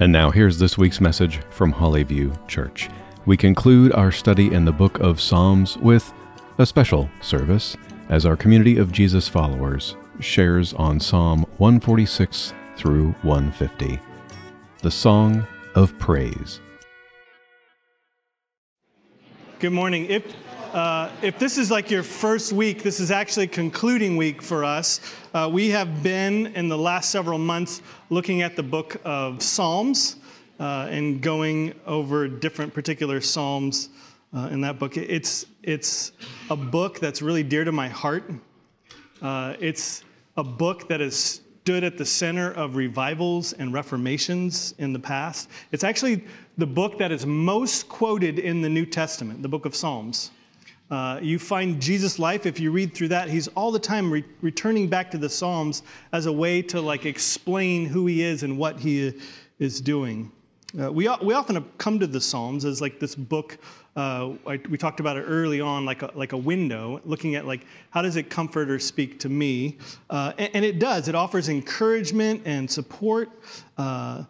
And now here's this week's message from Hollyview Church. We conclude our study in the book of Psalms with a special service as our community of Jesus followers shares on Psalm 146 through 150, the Song of Praise. Good morning. If, uh, if this is like your first week, this is actually concluding week for us. Uh, we have been in the last several months looking at the book of Psalms uh, and going over different particular Psalms uh, in that book. It's, it's a book that's really dear to my heart. Uh, it's a book that has stood at the center of revivals and reformations in the past. It's actually the book that is most quoted in the New Testament, the book of Psalms. Uh, you find Jesus' life, if you read through that, he's all the time re- returning back to the Psalms as a way to like explain who he is and what he is doing. Uh, we, we often come to the Psalms as like this book. Uh, I, we talked about it early on, like a, like a window, looking at like how does it comfort or speak to me, uh, and, and, it does. It offers encouragement and support uh,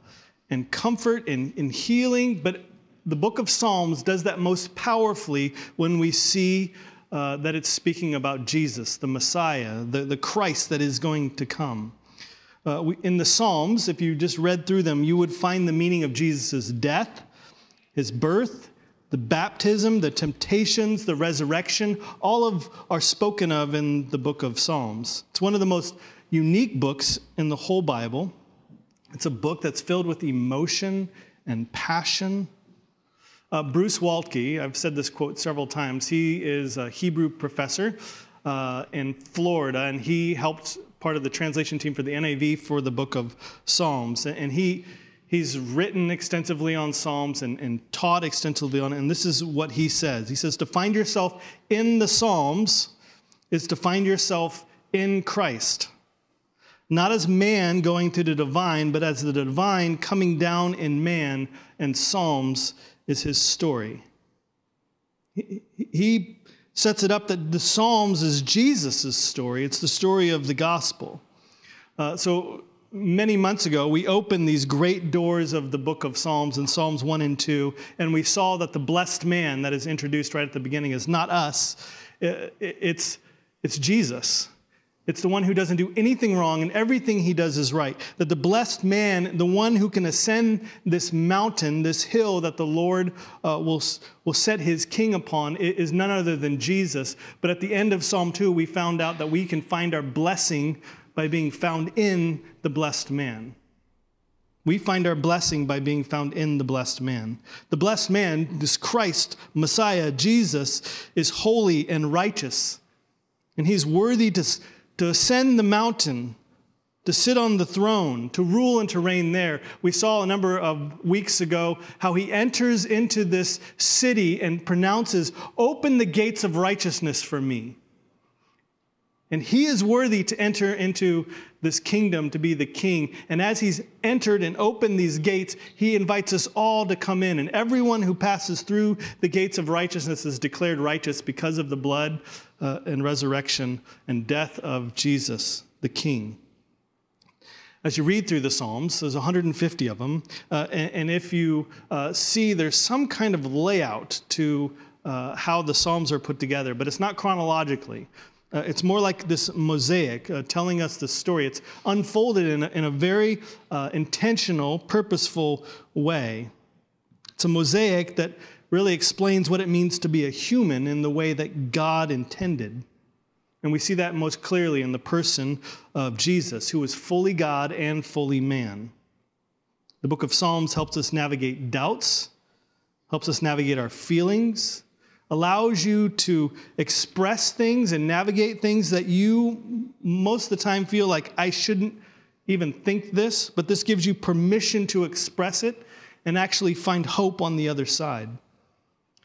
and comfort and, and healing, but the book of Psalms does that most powerfully when we see uh, that it's speaking about Jesus, the Messiah, the, the Christ that is going to come. Uh, we, in the Psalms, if you just read through them, you would find the meaning of Jesus' death, his birth, the baptism, the temptations, the resurrection, all of are spoken of in the book of Psalms. It's one of the most unique books in the whole Bible. It's a book that's filled with emotion and passion uh, Bruce Waltke, I've said this quote several times, he is a Hebrew professor uh, in Florida, and he helped part of the translation team for the NIV for the book of Psalms. And he, he's written extensively on Psalms and, and taught extensively on it, and this is what he says. He says, To find yourself in the Psalms is to find yourself in Christ not as man going to the divine, but as the divine coming down in man, and Psalms is his story. He sets it up that the Psalms is Jesus' story, it's the story of the gospel. Uh, so many months ago, we opened these great doors of the book of Psalms in Psalms 1 and 2, and we saw that the blessed man that is introduced right at the beginning is not us, it's, it's Jesus. It's the one who doesn't do anything wrong and everything he does is right. That the blessed man, the one who can ascend this mountain, this hill that the Lord uh, will, will set his king upon, is none other than Jesus. But at the end of Psalm 2, we found out that we can find our blessing by being found in the blessed man. We find our blessing by being found in the blessed man. The blessed man, this Christ, Messiah, Jesus, is holy and righteous. And he's worthy to to ascend the mountain, to sit on the throne, to rule and to reign there. We saw a number of weeks ago how he enters into this city and pronounces, Open the gates of righteousness for me. And he is worthy to enter into this kingdom to be the king. And as he's entered and opened these gates, he invites us all to come in. And everyone who passes through the gates of righteousness is declared righteous because of the blood uh, and resurrection and death of Jesus, the king. As you read through the Psalms, there's 150 of them. Uh, and, and, if you uh, see, there's some kind of layout to uh, how the Psalms are put together, but it's not chronologically. Uh, it's more like this mosaic uh, telling us the story. It's unfolded in a, in a very uh, intentional, purposeful way. It's a mosaic that really explains what it means to be a human in the way that God intended. And we see that most clearly in the person of Jesus, who is fully God and fully man. The book of Psalms helps us navigate doubts, helps us navigate our feelings, allows you to express things and navigate things that you most of the time feel like I shouldn't even think this, but this gives you permission to express it and actually find hope on the other side.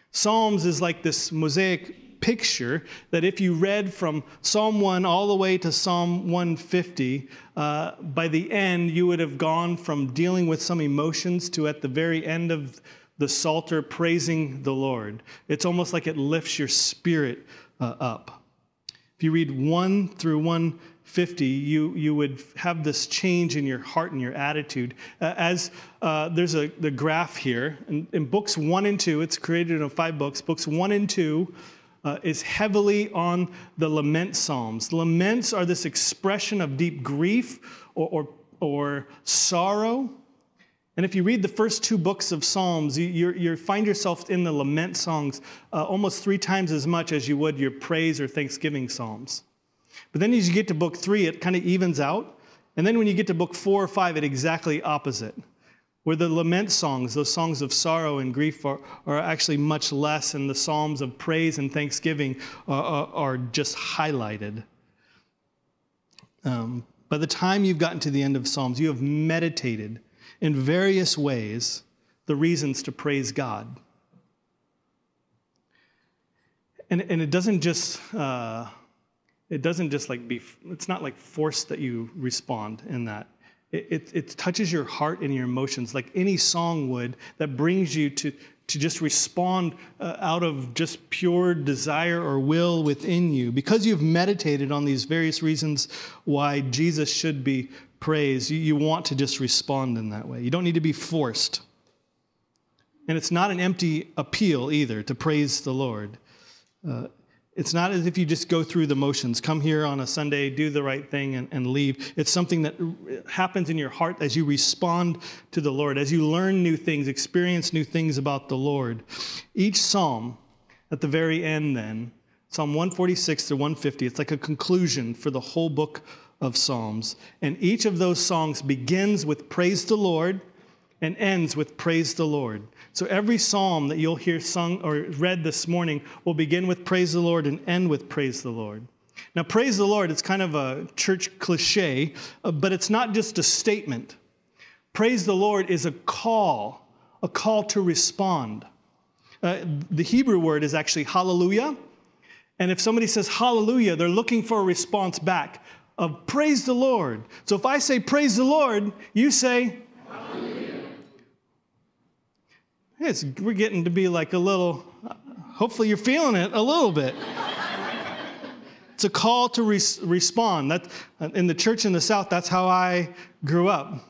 Psalms is like this mosaic picture that if you read from Psalm 1 all the way to Psalm 150, uh, by the end, you would have gone from dealing with some emotions to at the very end of the Psalter praising the Lord. It's almost like it lifts your spirit uh, up. If you read 1 through 150, you, you would have this change in your heart and your attitude. Uh, as uh, there's a the graph here, in, in, books 1 and 2, it's created in five books. Books 1 and 2 uh, is heavily on the lament psalms. Laments are this expression of deep grief or, or, or sorrow and if you read the first two books of Psalms, you, you find yourself in the lament songs uh, almost three times as much as you would your praise or thanksgiving Psalms. But then as you get to book three, it kind of evens out. And then when you get to book four or five, it exactly opposite. Where the lament songs, those songs of sorrow and grief, are, are actually much less, and the psalms of praise and thanksgiving are, are, are just highlighted. Um, by the time you've gotten to the end of Psalms, you have meditated in various ways the reasons to praise God. And, and it doesn't just uh, it doesn't just like be it's not like forced that you respond in that it, it, it, touches your heart and your emotions like any song would that brings you to to just respond uh, out of just pure desire or will within you because you've meditated on these various reasons why jesus should be praise, you, you want to just respond in that way. You don't need to be forced. And it's not an empty appeal either to praise the Lord. Uh, it's not as if you just go through the motions, come here on a Sunday, do the right thing, and, and, leave. It's something that happens in your heart as you respond to the Lord, as you learn new things, experience new things about the Lord. Each psalm, at the very end, then, Psalm 146 to 150, it's like a conclusion for the whole book of Psalms. And each of those songs begins with praise the Lord and ends with praise the Lord. So every psalm that you'll hear sung or read this morning will begin with praise the Lord and end with praise the Lord. Now, praise the Lord, it's kind of a church cliche, uh, but it's not just a statement. Praise the Lord is a call, a call to respond. Uh, the Hebrew word is actually hallelujah. And if somebody says hallelujah, they're looking for a response back of praise the Lord. So if I say praise the Lord, you say, Yes, we're getting to be like a little, hopefully you're feeling it a little bit. it's a call to respond. That, in the church in the South, that's how I grew up.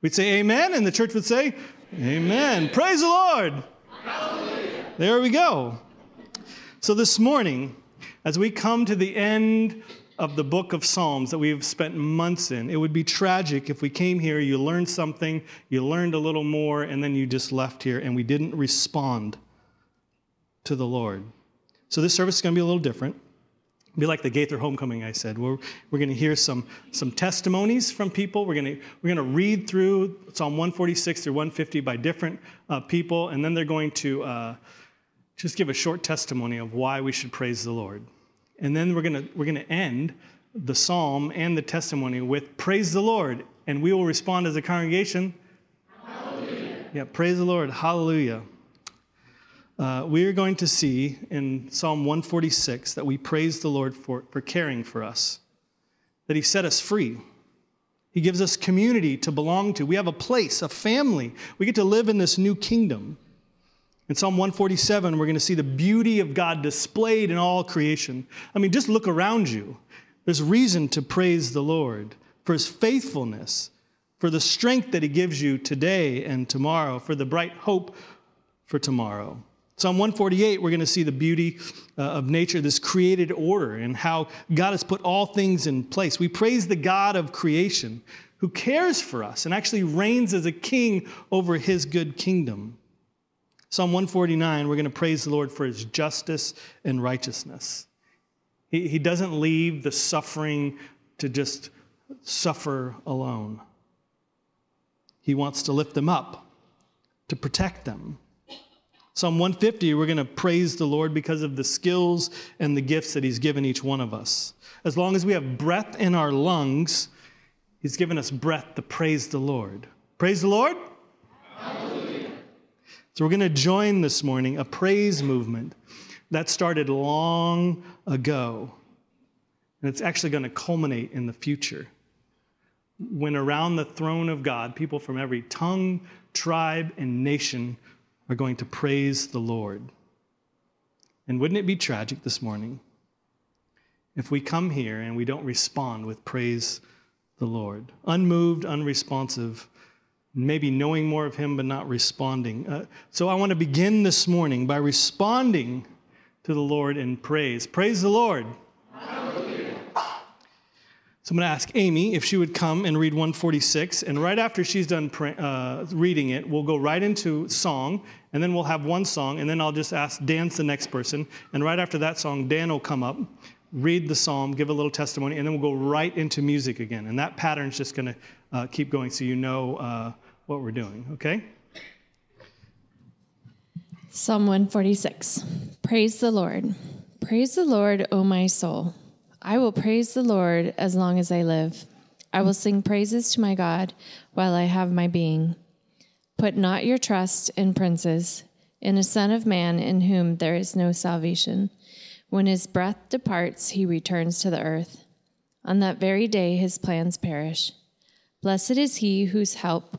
We'd say amen, and the church would say, Amen. Praise the Lord. Hallelujah. There we go. So this morning, as we come to the end of the book of Psalms that we've spent months in. It would be tragic if we came here, you learned something, you learned a little more, and then you just left here and we didn't respond to the Lord. So this service is going to be a little different. Be like the Gaither homecoming I said. We're, we're going to hear some, some testimonies from people. We're going, to, we're going to read through Psalm 146 through 150 by different uh, people, and then they're going to uh, just give a short testimony of why we should praise the Lord. And then we're going we're going to end the psalm and the testimony with praise the Lord. And we will respond as a congregation. Hallelujah. Yeah, praise the Lord. Hallelujah. Uh, we are going to see in Psalm 146 that we praise the Lord for, for caring for us, that He set us free. He gives us community to belong to. We have a place, a family. We get to live in this new kingdom. In Psalm 147, we're going to see the beauty of God displayed in all creation. I mean, just look around you. There's reason to praise the Lord for his faithfulness, for the strength that he gives you today and tomorrow, for the bright hope for tomorrow. Psalm 148, we're going to see the beauty uh, of nature, this created order, and how God has put all things in place. We praise the God of creation who cares for us and actually reigns as a king over his good kingdom. Psalm 149, we're going to praise the Lord for his justice and righteousness. He, he doesn't leave the suffering to just suffer alone. He wants to lift them up, to protect them. Psalm 150, we're going to praise the Lord because of the skills and the gifts that He's given each one of us. As long as we have breath in our lungs, He's given us breath to praise the Lord. Praise the Lord. So we're going to join this morning a praise movement that started long ago. And it's actually going to culminate in the future. When around the throne of God, people from every tongue, tribe, and nation are going to praise the Lord. And wouldn't it be tragic this morning if we come here and we don't respond with praise the Lord? Unmoved, unresponsive, maybe knowing more of Him but not responding. Uh, so I want to begin this morning by responding to the Lord in praise. Praise the Lord. So I'm going to ask Amy if she would come and read 146. And right after she's done uh, reading it, we'll go right into song. And then we'll have one song. And then I'll just ask Dan's the next person. And right after that song, Dan will come up, read the psalm, give a little testimony. And then we'll go right into music again. And that pattern's just going to uh, keep going so you know uh, what we're doing. Okay? Psalm 146 Praise the Lord. Praise the Lord, O my soul. I will praise the Lord as long as I live. I will sing praises to my God while I have my being. Put not your trust in princes, in a son of man in whom there is no salvation. When his breath departs, he returns to the earth. On that very day, his plans perish. Blessed is he whose help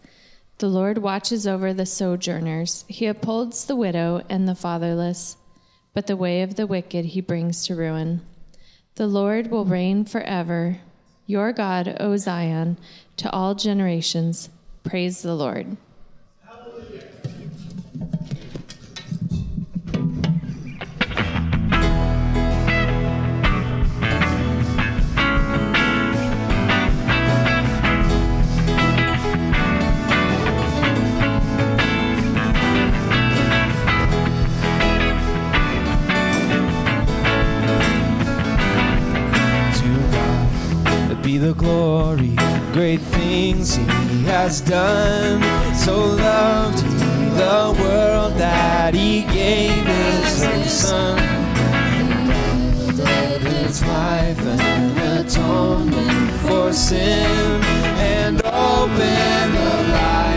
The Lord watches over the sojourners. He upholds the widow and the fatherless, but the way of the wicked he brings to ruin. The Lord will reign forever your God, O Zion, to all generations. Praise the Lord. The glory, great things he has done. So loved he the world that he gave his own son. His life and atonement for sin and open the life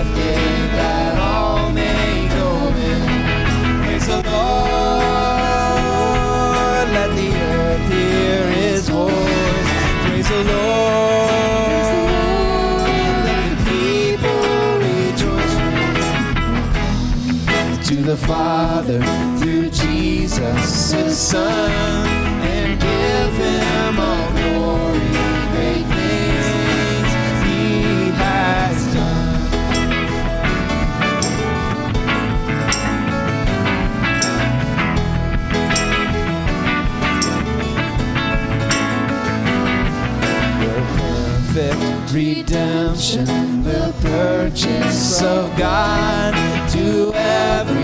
the Father through Jesus, His Son, and give Him all glory, great things He has done. The perfect redemption, the purchase of God to every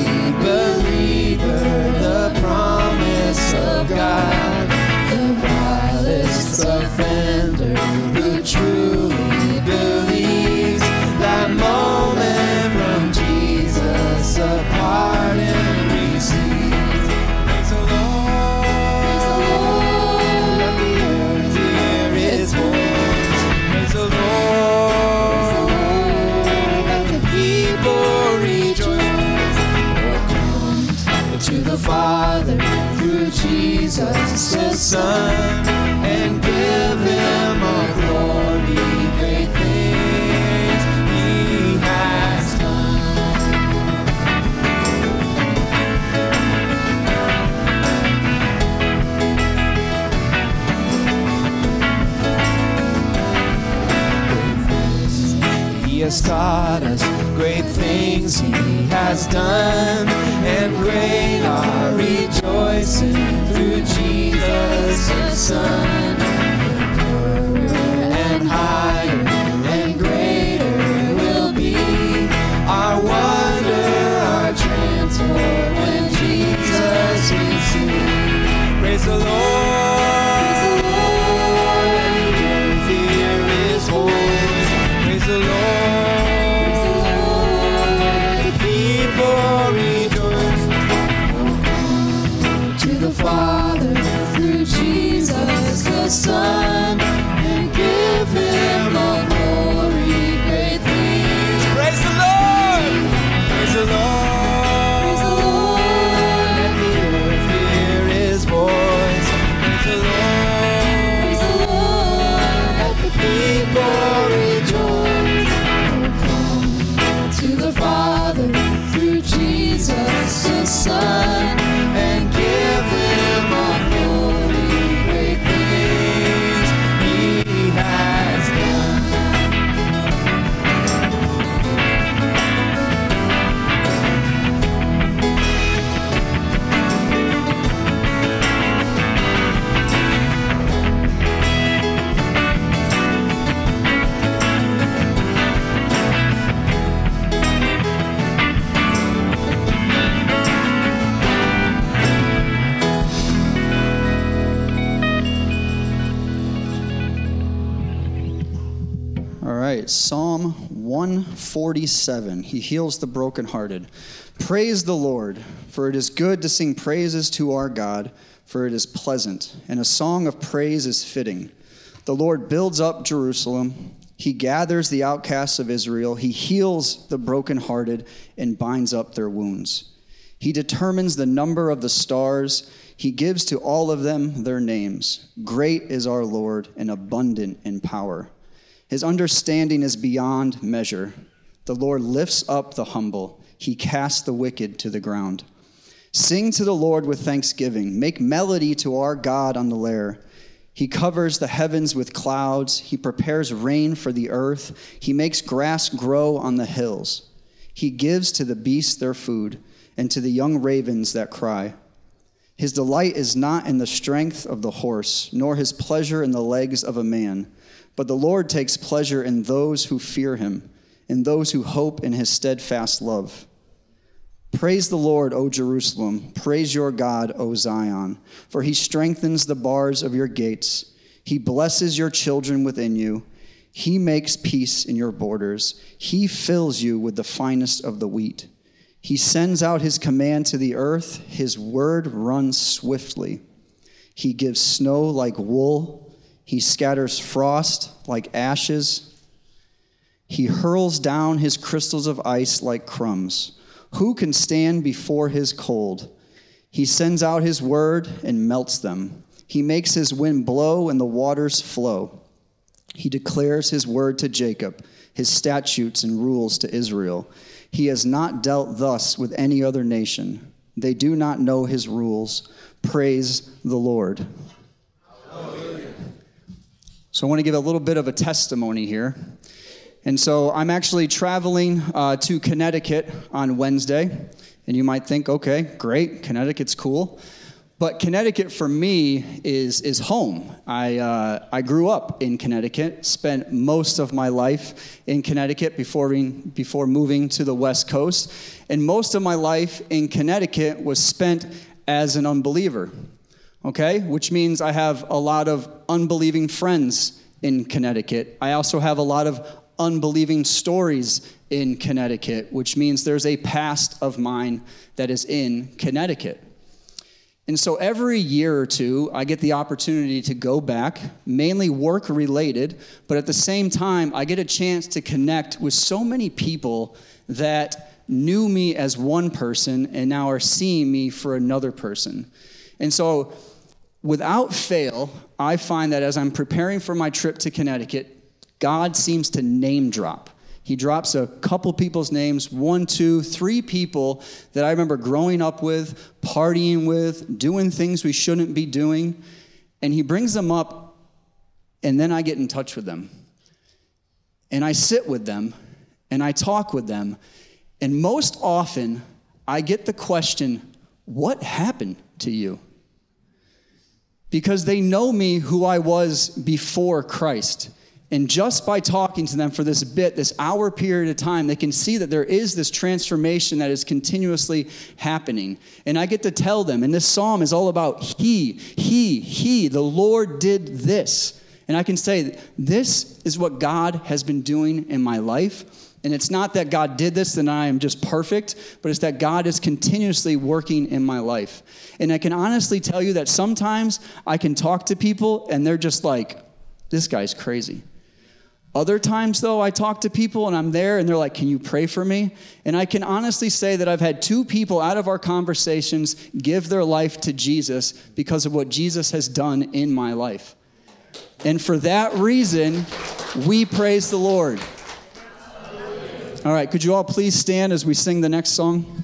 vilest offender who truly believes that moment from Jesus a pardon receives. Praise the Lord, Praise the Lord, let the earth hear His voice. Praise the Lord, let the people rejoice. Come to the Father through Jesus, His Son, and has taught us great things he has done, and great are rejoicing through Jesus Son. Purrer and higher and greater will be our wonder, our transport when Jesus is seen. Praise the Lord. sun. 147. He heals the brokenhearted. Praise the Lord, for it is good to sing praises to our God, for it is pleasant, and a song of praise is fitting. The Lord builds up Jerusalem. He gathers the outcasts of Israel. He heals the brokenhearted and binds up their wounds. He determines the number of the stars. He gives to all of them their names. Great is our Lord and abundant in power. His understanding is beyond measure. The Lord lifts up the humble, he casts the wicked to the ground. Sing to the Lord with thanksgiving, make melody to our God on the lyre. He covers the heavens with clouds, he prepares rain for the earth, he makes grass grow on the hills. He gives to the beasts their food, and to the young ravens that cry. His delight is not in the strength of the horse, nor his pleasure in the legs of a man. But the Lord takes pleasure in those who fear him, in those who hope in his steadfast love. Praise the Lord, O Jerusalem. Praise your God, O Zion. For he strengthens the bars of your gates. He blesses your children within you. He makes peace in your borders. He fills you with the finest of the wheat. He sends out his command to the earth. His word runs swiftly. He gives snow like wool. He scatters frost like ashes. He hurls down his crystals of ice like crumbs. Who can stand before his cold? He sends out his word and melts them. He makes his wind blow and the waters flow. He declares his word to Jacob, his statutes and rules to Israel. He has not dealt thus with any other nation. They do not know his rules. Praise the Lord. So, I want to give a little bit of a testimony here. And so, I'm actually traveling uh, to Connecticut on Wednesday. And you might think, okay, great, Connecticut's cool. But Connecticut for me is, is home. I, uh, I grew up in Connecticut, spent most of my life in Connecticut before, being, before moving to the West Coast. And most of my life in Connecticut was spent as an unbeliever okay? Which means I have a lot of unbelieving friends in Connecticut. I also have a lot of unbelieving stories in Connecticut, which means there's a past of mine that is in Connecticut. And so every year or two, I get the opportunity to go back, mainly work related, but at the same time, I get a chance to connect with so many people that knew me as one person and now are seeing me for another person. And so, without fail, I find that as I'm preparing for my trip to Connecticut, God seems to name drop. He drops a couple people's names one, two, three people that I remember growing up with, partying with, doing things we shouldn't be doing. And he brings them up, and then I get in touch with them. And I sit with them, and I talk with them. And most often, I get the question, What happened to you? Because they know me who I was before Christ. And just by talking to them for this bit, this hour period of time, they can see that there is this transformation that is continuously happening. And I get to tell them, and this psalm is all about He, He, He, the Lord did this. And I can say, this is what God has been doing in my life. And it's not that God did this and I am just perfect, but it's that God is continuously working in my life. And I can honestly tell you that sometimes I can talk to people and they're just like, this guy's crazy. Other times, though, I talk to people and I'm there and they're like, Can you pray for me? And I can honestly say that I've had two people out of our conversations give their life to Jesus because of what Jesus has done in my life. And for that reason, we praise the Lord. All right, could you all please stand as we sing the next song?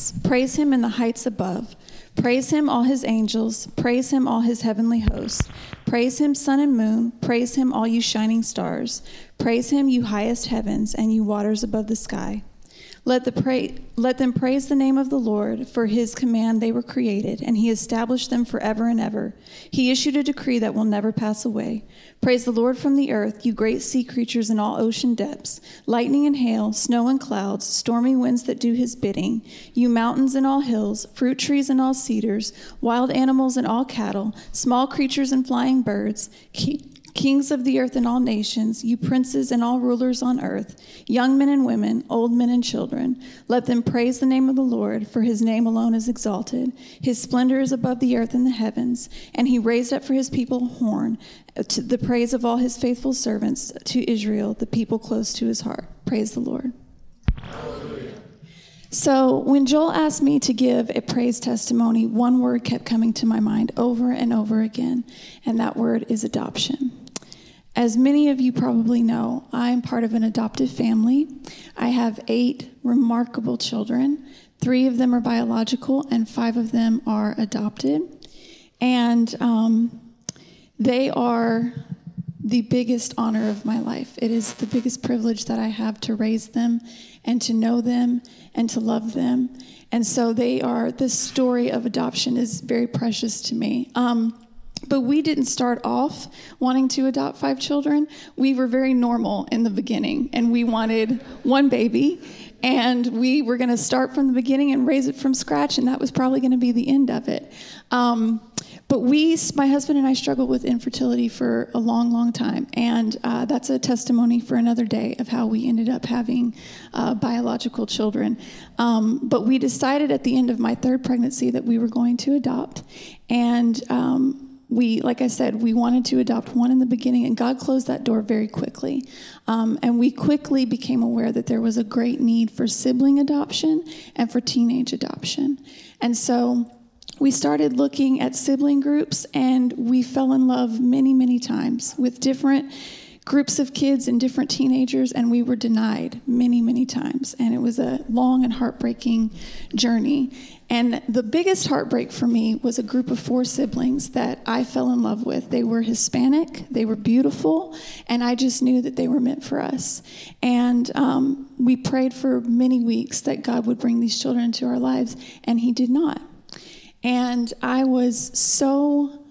Heavens. Praise him in the heights above. Praise him, all his angels. Praise him, all his heavenly hosts. Praise him, sun and moon. Praise him, all you shining stars. Praise him, you highest heavens, and you waters above the sky. Let, the pray, let them praise the name of the Lord. For his command they were created, and he established them forever and ever. He issued a decree that will never pass away. Praise the Lord from the earth, you great sea creatures in all ocean depths, lightning and hail, snow and clouds, stormy winds that do his bidding, you mountains and all hills, fruit trees and all cedars, wild animals and all cattle, small creatures and flying birds, ki- Kings of the earth and all nations, you princes and all rulers on earth, young men and women, old men and children, let them praise the name of the Lord, for his name alone is exalted. His splendor is above the earth and the heavens, and he raised up for his people a horn, uh, to the praise of all his faithful servants, to Israel, the people close to his heart. Praise the Lord. So, when Joel asked me to give a praise testimony, one word kept coming to my mind over and over again, and that word is adoption. As many of you probably know, I'm part of an adoptive family. I have eight remarkable children. Three of them are biological, and five of them are adopted. And um, they are the biggest honor of my life. It is the biggest privilege that I have to raise them and to know them and to love them. And so they are, this story of adoption is very precious to me. Um, but we didn't start off wanting to adopt five children. We were very normal in the beginning, and we wanted one baby, and we were going to start from the beginning and raise it from scratch, and that was probably going to be the end of it. Um, but we, my husband and I, struggled with infertility for a long, long time, and uh, that's a testimony for another day of how we ended up having uh, biological children. Um, but we decided at the end of my third pregnancy that we were going to adopt, and um, we, like I said, we wanted to adopt one in the beginning, and God closed that door very quickly. Um, and we quickly became aware that there was a great need for sibling adoption and for teenage adoption. And so we started looking at sibling groups, and we fell in love many, many times with different groups of kids and different teenagers, and we were denied many, many times. And it was a long and heartbreaking journey. And the biggest heartbreak for me was a group of four siblings that I fell in love with. They were Hispanic, they were beautiful, and I just knew that they were meant for us. And um, we prayed for many weeks that God would bring these children into our lives, and He did not. And I was so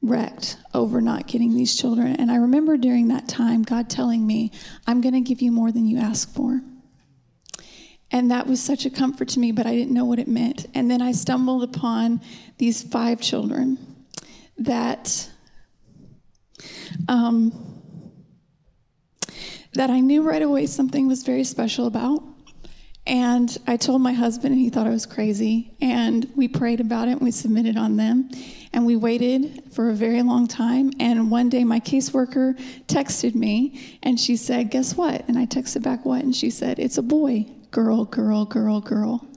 wrecked over not getting these children. And I remember during that time, God telling me, I'm going to give you more than you ask for. And that was such a comfort to me, but I didn't know what it meant. And then I stumbled upon these five children that um, that I knew right away something was very special about. And I told my husband, and he thought I was crazy. And we prayed about it, and we submitted on them. And we waited for a very long time. And one day, my caseworker texted me, and she said, Guess what? And I texted back, What? And she said, It's a boy girl, girl, girl, girl.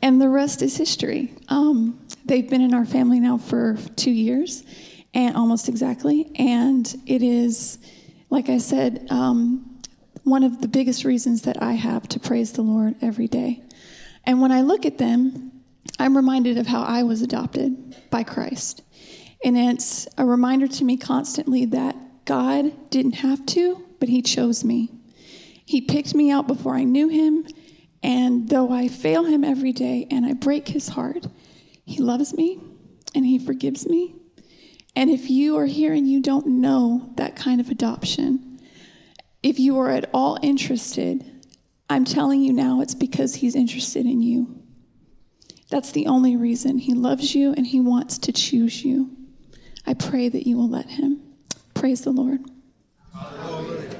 and the rest is history. Um, they've been in our family now for two years, and almost exactly. And it is, like I said, um, one of the biggest reasons that I have to praise the Lord every day. And when I look at them, I'm reminded of how I was adopted by Christ. And it's a reminder to me constantly that God didn't have to, but He chose me. He picked me out before I knew Him, and though I fail Him every day and I break His heart, He loves me and He forgives me. And if you are here and you don't know that kind of adoption, if you are at all interested, I'm telling you now it's because He's interested in you. That's the only reason. He loves you and He wants to choose you. I pray that you will let Him. Praise the Lord. Hallelujah.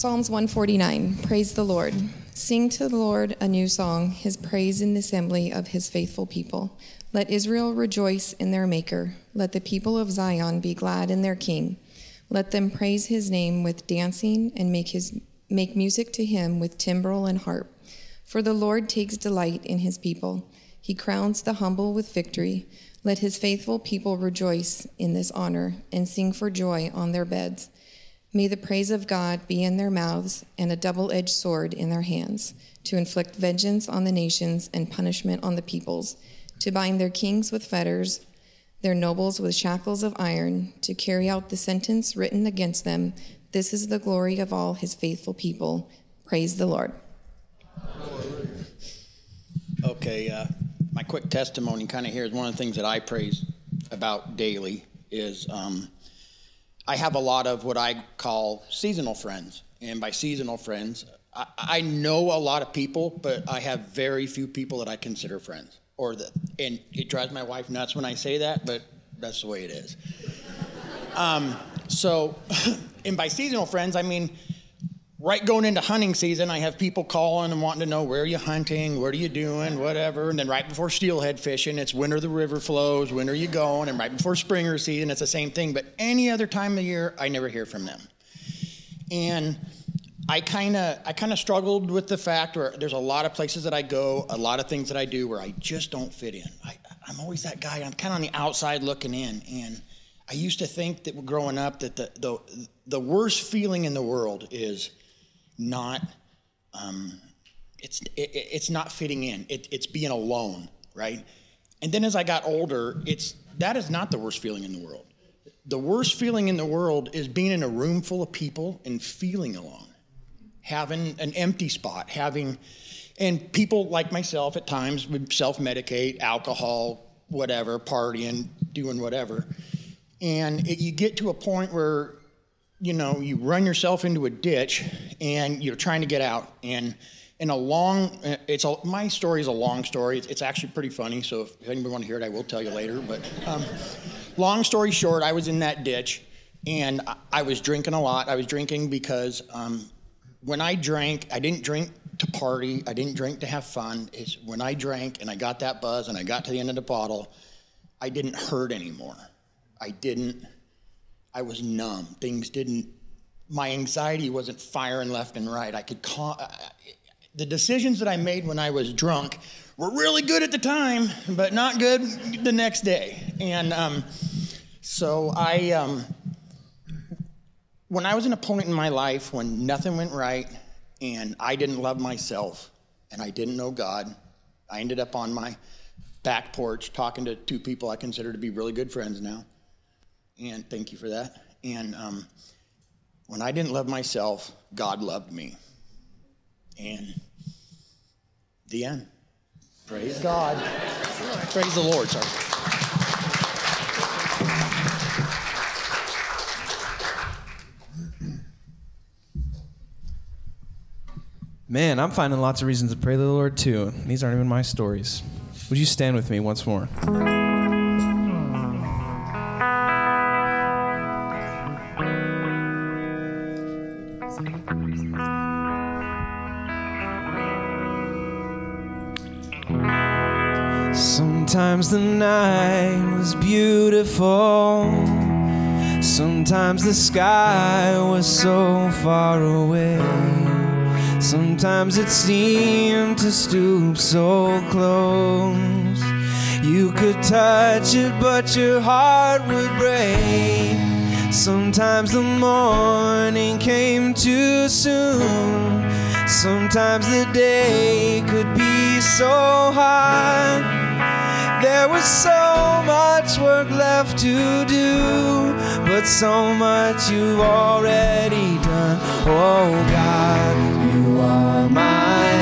Psalms 149 Praise the Lord. Sing to the Lord a new song, his praise in the assembly of his faithful people. Let Israel rejoice in their Maker. Let the people of Zion be glad in their King. Let them praise his name with dancing and make, his, make music to him with timbrel and harp. For the Lord takes delight in his people. He crowns the humble with victory. Let his faithful people rejoice in this honor and sing for joy on their beds. May the praise of God be in their mouths and a double edged sword in their hands, to inflict vengeance on the nations and punishment on the peoples, to bind their kings with fetters, their nobles with shackles of iron, to carry out the sentence written against them. This is the glory of all his faithful people. Praise the Lord. Okay, uh, my quick testimony kind of here is one of the things that I praise about daily is um, I have a lot of what I call seasonal friends. And by seasonal friends, I, I know a lot of people, but I have very few people that I consider friends. Or that, and it drives my wife nuts when I say that, but that's the way it is. Um, so, and by seasonal friends, I mean right going into hunting season, I have people calling and wanting to know where are you hunting, what are you doing, whatever. And then right before steelhead fishing, it's when are the river flows, when are you going, and right before springer season, it's the same thing. But any other time of year, I never hear from them. And I kind of I kind of struggled with the fact where there's a lot of places that I go, a lot of things that I do where I just don't fit in. I, I'm always that guy. I'm kind of on the outside looking in, and I used to think that growing up that the the the worst feeling in the world is not um, it's it, it's not fitting in. It, it's being alone, right? And then as I got older, it's that is not the worst feeling in the world. The worst feeling in the world is being in a room full of people and feeling alone, having an empty spot, having, and people like myself at times would self-medicate, alcohol, whatever, partying, doing whatever, and it, you get to a point where you know, you run yourself into a ditch and you're trying to get out. And in a long, it's a, my story is a long story. It's, it's actually pretty funny. So if anybody want to hear it, I will tell you later. But um, long story short, I was in that ditch and I, I was drinking a lot. I was drinking because um, when I drank, I didn't drink to party. I didn't drink to have fun. It's when I drank and I got that buzz and I got to the end of the bottle, I didn't hurt anymore. I didn't. I was numb. Things didn't. My anxiety wasn't firing left and right. I could call. The decisions that I made when I was drunk were really good at the time, but not good the next day. And um, so I, um, when I was in a point in my life when nothing went right and I didn't love myself and I didn't know God, I ended up on my back porch talking to two people I consider to be really good friends now. And thank you for that. And um, when I didn't love myself, God loved me. And the end. Praise God. Praise the Lord, sorry. Man, I'm finding lots of reasons to pray to the Lord too. These aren't even my stories. Would you stand with me once more? Sometimes the night was beautiful. Sometimes the sky was so far away. Sometimes it seemed to stoop so close. You could touch it, but your heart would break. Sometimes the morning came too soon. Sometimes the day could be so hard. There was so much work left to do, but so much you've already done. Oh God, you are my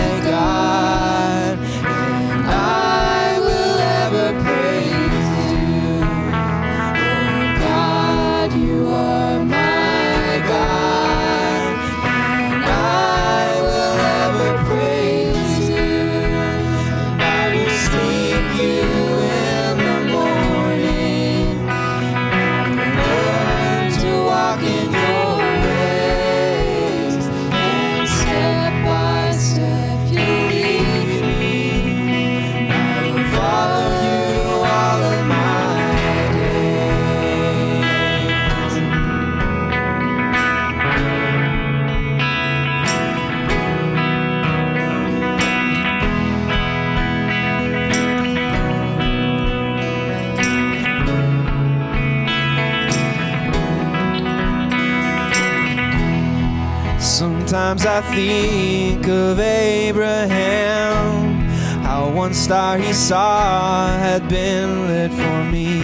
Sometimes I think of Abraham, how one star he saw had been lit for me.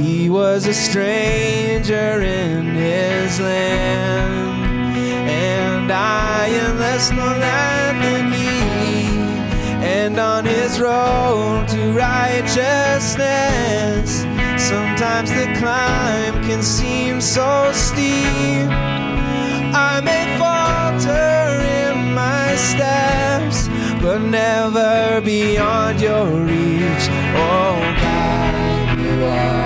He was a stranger in his land, and I am less known than he. And on his road to righteousness, sometimes the climb can seem so steep. I may falter in my steps, but never beyond your reach. Oh God, you are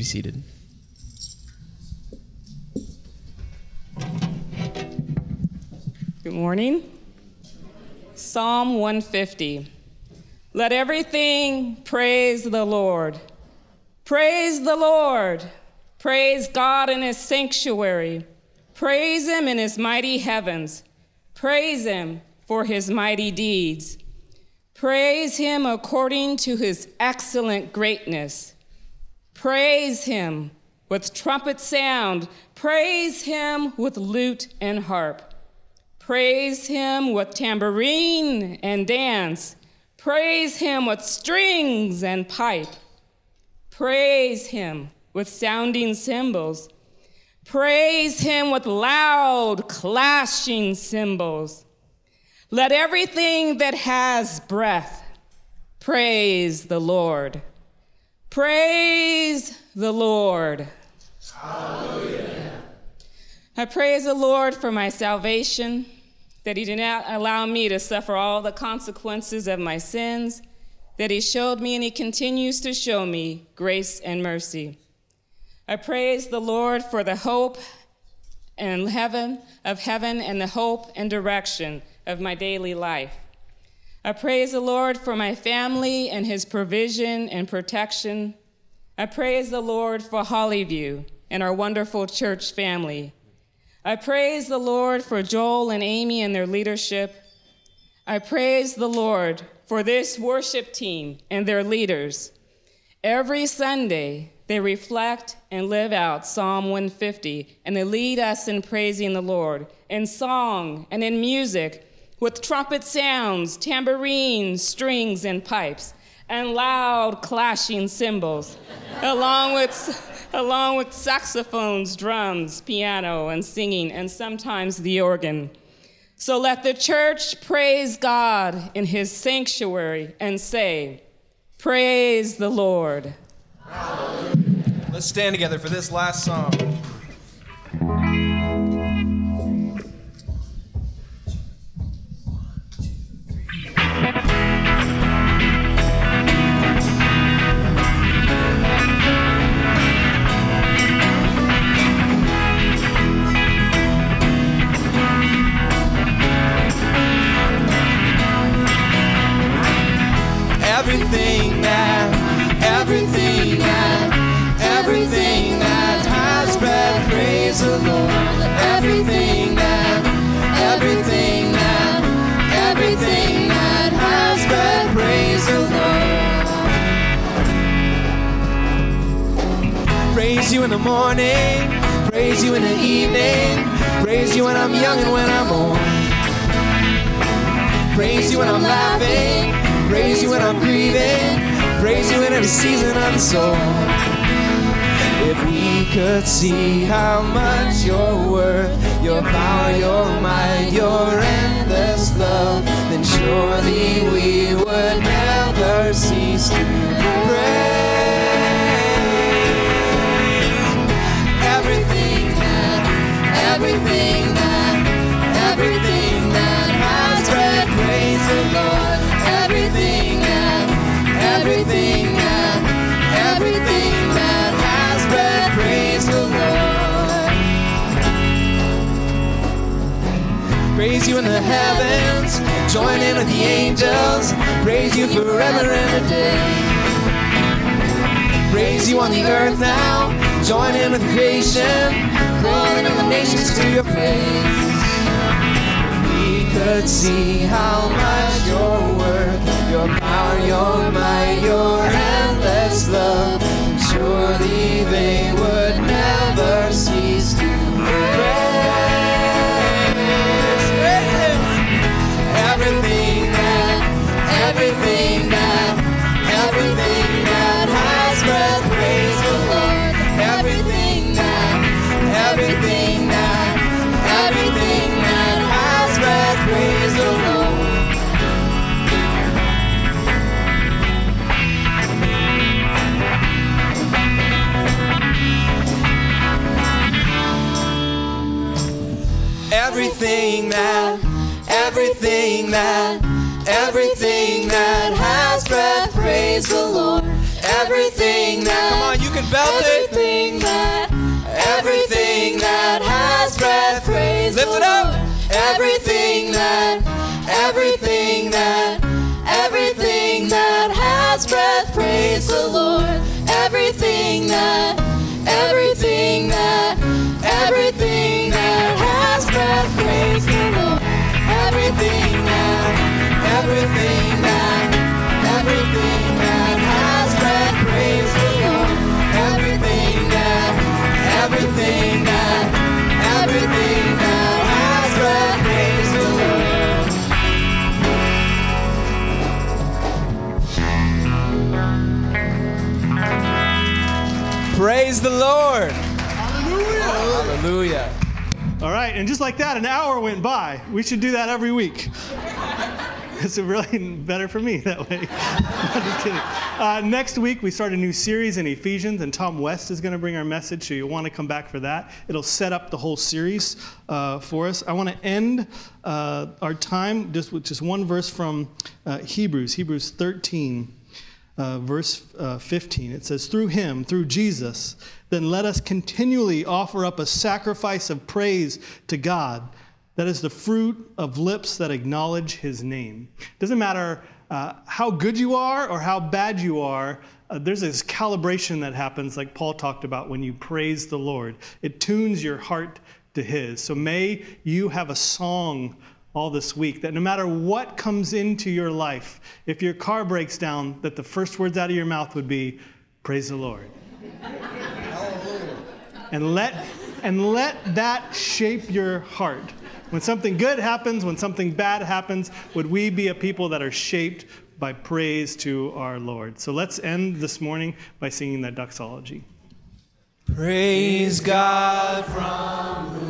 be seated. Good morning. Psalm 150. Let everything praise the Lord. Praise the Lord. Praise God in his sanctuary. Praise him in his mighty heavens. Praise him for his mighty deeds. Praise him according to his excellent greatness. Praise him with trumpet sound. Praise him with lute and harp. Praise him with tambourine and dance. Praise him with strings and pipe. Praise him with sounding cymbals. Praise him with loud clashing cymbals. Let everything that has breath praise the Lord. Praise the Lord. Hallelujah. I praise the Lord for my salvation, that He did not allow me to suffer all the consequences of my sins, that He showed me and He continues to show me grace and mercy. I praise the Lord for the hope and heaven of heaven and the hope and direction of my daily life. I praise the Lord for my family and his provision and protection. I praise the Lord for Hollyview and our wonderful church family. I praise the Lord for Joel and Amy and their leadership. I praise the Lord for this worship team and their leaders. Every Sunday, they reflect and live out Psalm 150, and they lead us in praising the Lord in song and in music with trumpet sounds, tambourines, strings, and pipes, and loud clashing cymbals, along with, along with saxophones, drums, piano, and singing, and sometimes the organ. So let the church praise God in his sanctuary and say, Praise the Lord. Let's stand together for this last song. Everything that, everything that, everything that has breath, praise the Lord. Everything that, everything that, everything that has breath, praise the Lord. Praise you in the morning, praise you in the evening, praise you when I'm young and when I'm old. Praise you when I'm laughing, praise you when I'm grieving, praise you in every season of the soul. If we could see how much you're worth, your power, your might, your endless love, then surely we would never cease to praise. Everything everything in the heavens, join in with the angels, praise you forever and a day. Praise you on the earth now, join in with creation, calling on the nations to your praise we could see how much you're worth, your power, your might, your endless love. Surely they would never cease everything that, everything that has breath, praise the Lord. Everything that, come on, you can belt Everything that, Everything that has breath, praise lift the it up. Lord. Everything that, everything that, everything that has breath, praise the Lord. Everything that, everything that, everything that has breath, praise the Lord. Praise the Lord. Hallelujah. Hallelujah. All right, and just like that, an hour went by. We should do that every week. It's really better for me that way. I'm just kidding. Uh, next week, we start a new series in Ephesians, and Tom West is going to bring our message, so you'll want to come back for that. It'll set up the whole series uh, for us. I want to end uh, our time just with just one verse from uh, Hebrews, Hebrews 13 uh, verse uh, 15. It says, Through him, through Jesus, then let us continually offer up a sacrifice of praise to God. That is the fruit of lips that acknowledge his name. Doesn't matter uh, how good you are or how bad you are, uh, there's this calibration that happens, like Paul talked about, when you praise the Lord. It tunes your heart to his. So may you have a song all this week that no matter what comes into your life, if your car breaks down, that the first words out of your mouth would be, Praise the Lord. and let and let that shape your heart. When something good happens, when something bad happens, would we be a people that are shaped by praise to our Lord? So let's end this morning by singing that doxology. Praise God from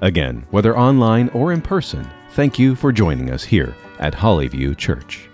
Again, whether online or in person, thank you for joining us here at Hollyview Church.